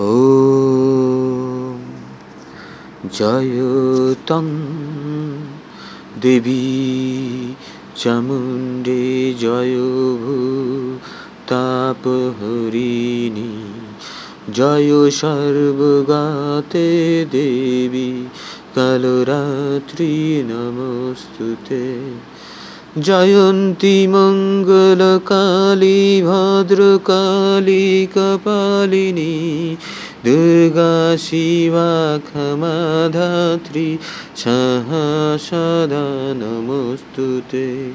ও জয় তং দেবী চামুণ্ডে জয় ভূ তাপহরিণী জয় সর্বগাতে দেবী কালরাত্রি নমস্তুতে। জয়ন্তী মঙ্গলকালী, ভদ্রকালী, কপালিনী, দুর্গা শিবা ক্ষমা ধাত্রী সদা নমস্তুতে।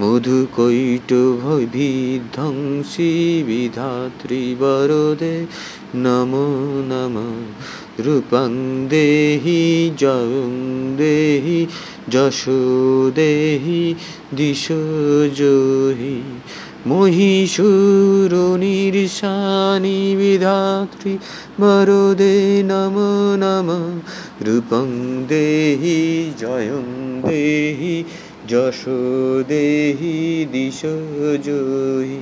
মধুকৈটভবিধ্বংসী বিধাত্রী বরদে, নমো নম। রূপং দেহি জয়ং দেহি যশো দেহি দিশো জহি মহিষুর নির্শানি বিধাত্রী, বরদে নম নম রূপং দেহি জয়ং দেহি যশো দেহি দিশ জয়ী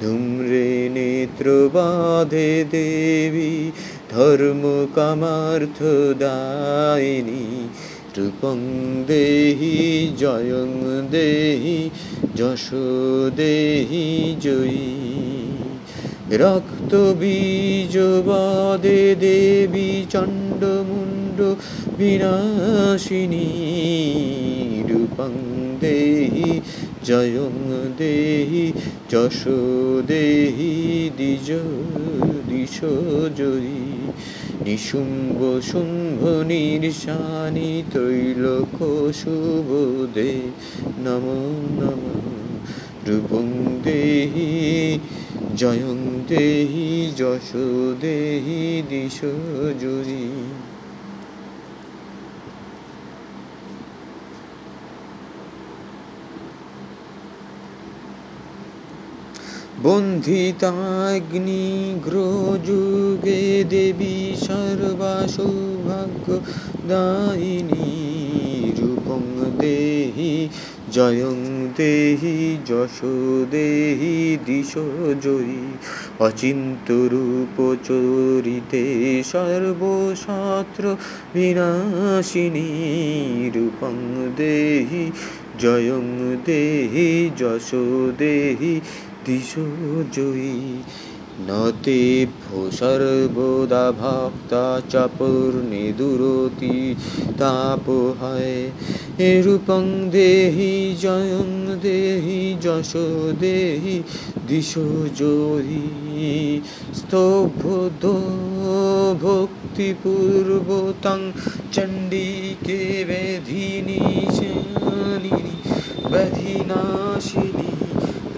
ধূম্রে নেত্র বাধে দেবী ধর্ম কামার্থ দায়িনী রূপং দেহি জয়ং দেহি যশো দেহি জয়ী রক্ত বীজ বাদে দেবী চণ্ড চণ্ডমুণ্ড বিনাশিনী রূপং দেহি জয়ং দেহি যশো দেহি দ্বিজ দিশ জয়ী। নিশুম্ভ শুম্ভ নির্শানি ত্রৈলোক শুভদে নম নম। রূপং দেহি, জয়ং দেহি যশ দেহি দিশ জয়ী। বন্ধিতাগ্নিগ্রযুগে দেবী সর্বাসৌভাগ্য দায়িনী, রূপং দেহি, জয়ং দেহি, যশো দেহি, দিশ জয়ী, অচিন্ত রূপ চরিতে সর্বশাস্ত্র বিনাশিনী, রূপং দেহি, জয়ং দেহি, যশো দেহি দিশ জয়ী নতে সর্বদা ভক্তা চাপূর্ণে দুরতি তাপহায় রূপং দেহি জয়ং দেহি যশ দেহি দিশ জয়ী স্তব্ধ ভক্তিপূর্বতাং চণ্ডিকে বেধিনী বেধিনাশিনী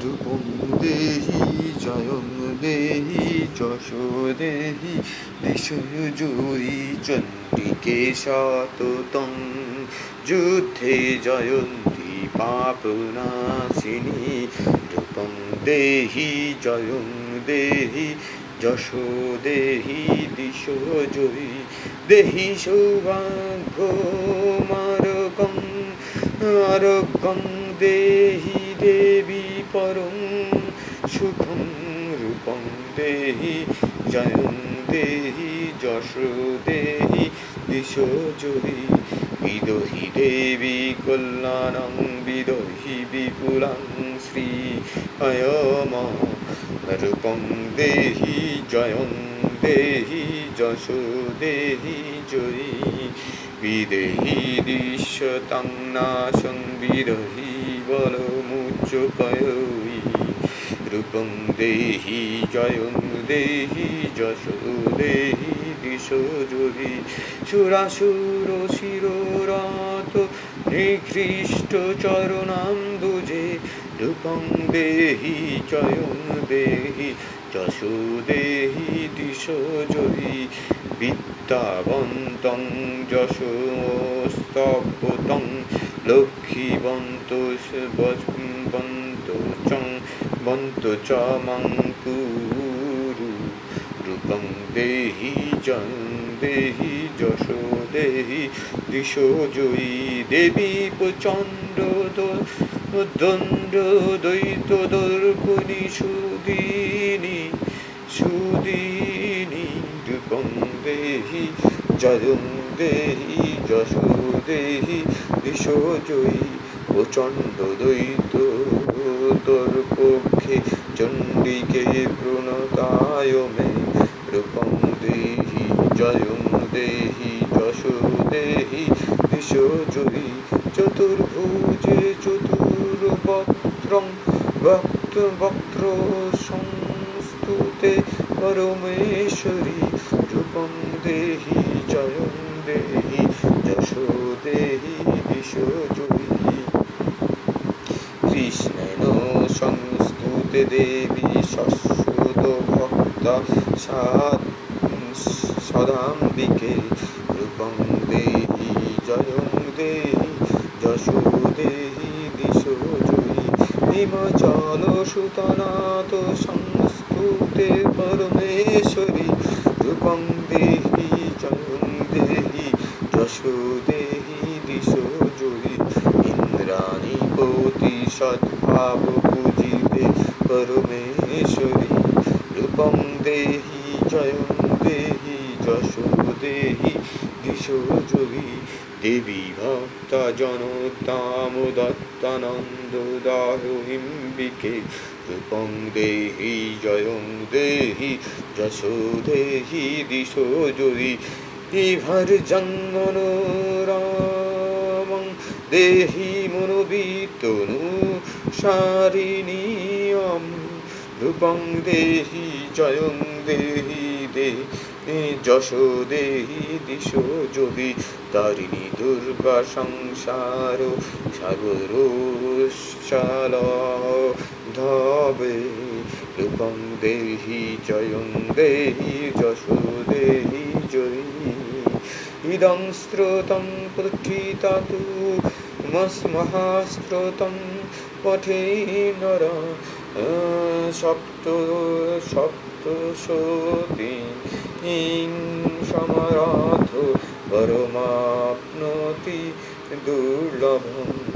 রূপং দেহি জয়ং দেহি যশো দেহি দিশজয়ী চণ্ডিকে শততং যুদ্ধে জয়ন্তী পাপনাশিনী রূপং দেহি জয়ং দেহি যশো দেহি দিশো জয়ী দেহি, সৌভাগ্য মারকং আরোগ্যং দেহি। দেবী পরং সুখং রূপং দেহি জয়ং দেহি, যশ দেহি দিশ জয়ী বিদহি দেবী কল্যাণং বিদহি বিপুলাং শ্রী অয়ম রূপং দেহি জয়ং দেহি, যশ দেহি, জয়ী। বিদেহি দৃশ্যতাং নাশং বিদহি বলমুচ্চকয়ী রূপং দেহি জয়ং দেহি যশ দেহি দিশ যদি সুরাসুর শিরোরাত নিকৃষ্ট চরণাম দুজে রূপং দেহি জয়ং দেহি যশ দেহি দিশ যদি বিদ্যাবন্তং যশস্তব্যতং লক্ষ্মীবন্ত বন্ত বন্ত চং বন্ত চ রূপং দেহি জন দেহি যশো দেহি দিশো জয়ী দেবী প্রচণ্ড দণ্ড দ্বৈত দর্পণী সুদিনী সুদিনী জয়ং দেহি, যশো দেহি বিশ্বজয়ী প্রচণ্ড দৈত তোর পক্ষে চণ্ডিকে প্রণতায় মে রূপং দেহি, জয়ং দেহি, যশো দেহি বিশ্বজয়ী চতুর্ভুজে চতুর্বক্ত্রং ভক্ত বক্ত্র সংস্তুতে পরমেশ্বরী, রূপং দেহি জয়ং দেহি যশো দেহি বিশ্বজয়ী। কৃষ্ণেন সংস্তুতে দেবী শশ্বত ভক্ত সাদ সদাম্বিকে রূপং দেহি জয়ং দেহি যশো দেহি দিশো হিমাচল সুতনাথ সংস্তুতে পরমেশ্বরী, রূপং দেহি যশো দেহি দিশো জয়ী ইন্দ্রাণী পতি সদ্ভাব পূজিতে পরমেশ্বরী। রূপং দেহি, জয়ং দেহি যশো দেহি দিশো জয়ী দেবী ভক্তা জনতাম দত্তানন্দ দাহিম্বিকে রূপং দেহি, জয়ং দেহি যশো দেহি দিশো জয়ী ইভার জন্মনোরামং দেহি মনোবিতনু সারিণীয়ম রূপং দেহি জয়ং দেহি দেহি যশো দেহি দিশো যদি তারিণী দুর্গা সংসার সাগর ধবে রূপং দেহি জয়ং দেহি যশো দেহি জয়ী ইদং স্রোতং প্রঠিতা तु मस्महास्रोतं পঠে নর সপ্ত सप्तशोतिं সমরাথ পরমাপ্নতি দুর্লভম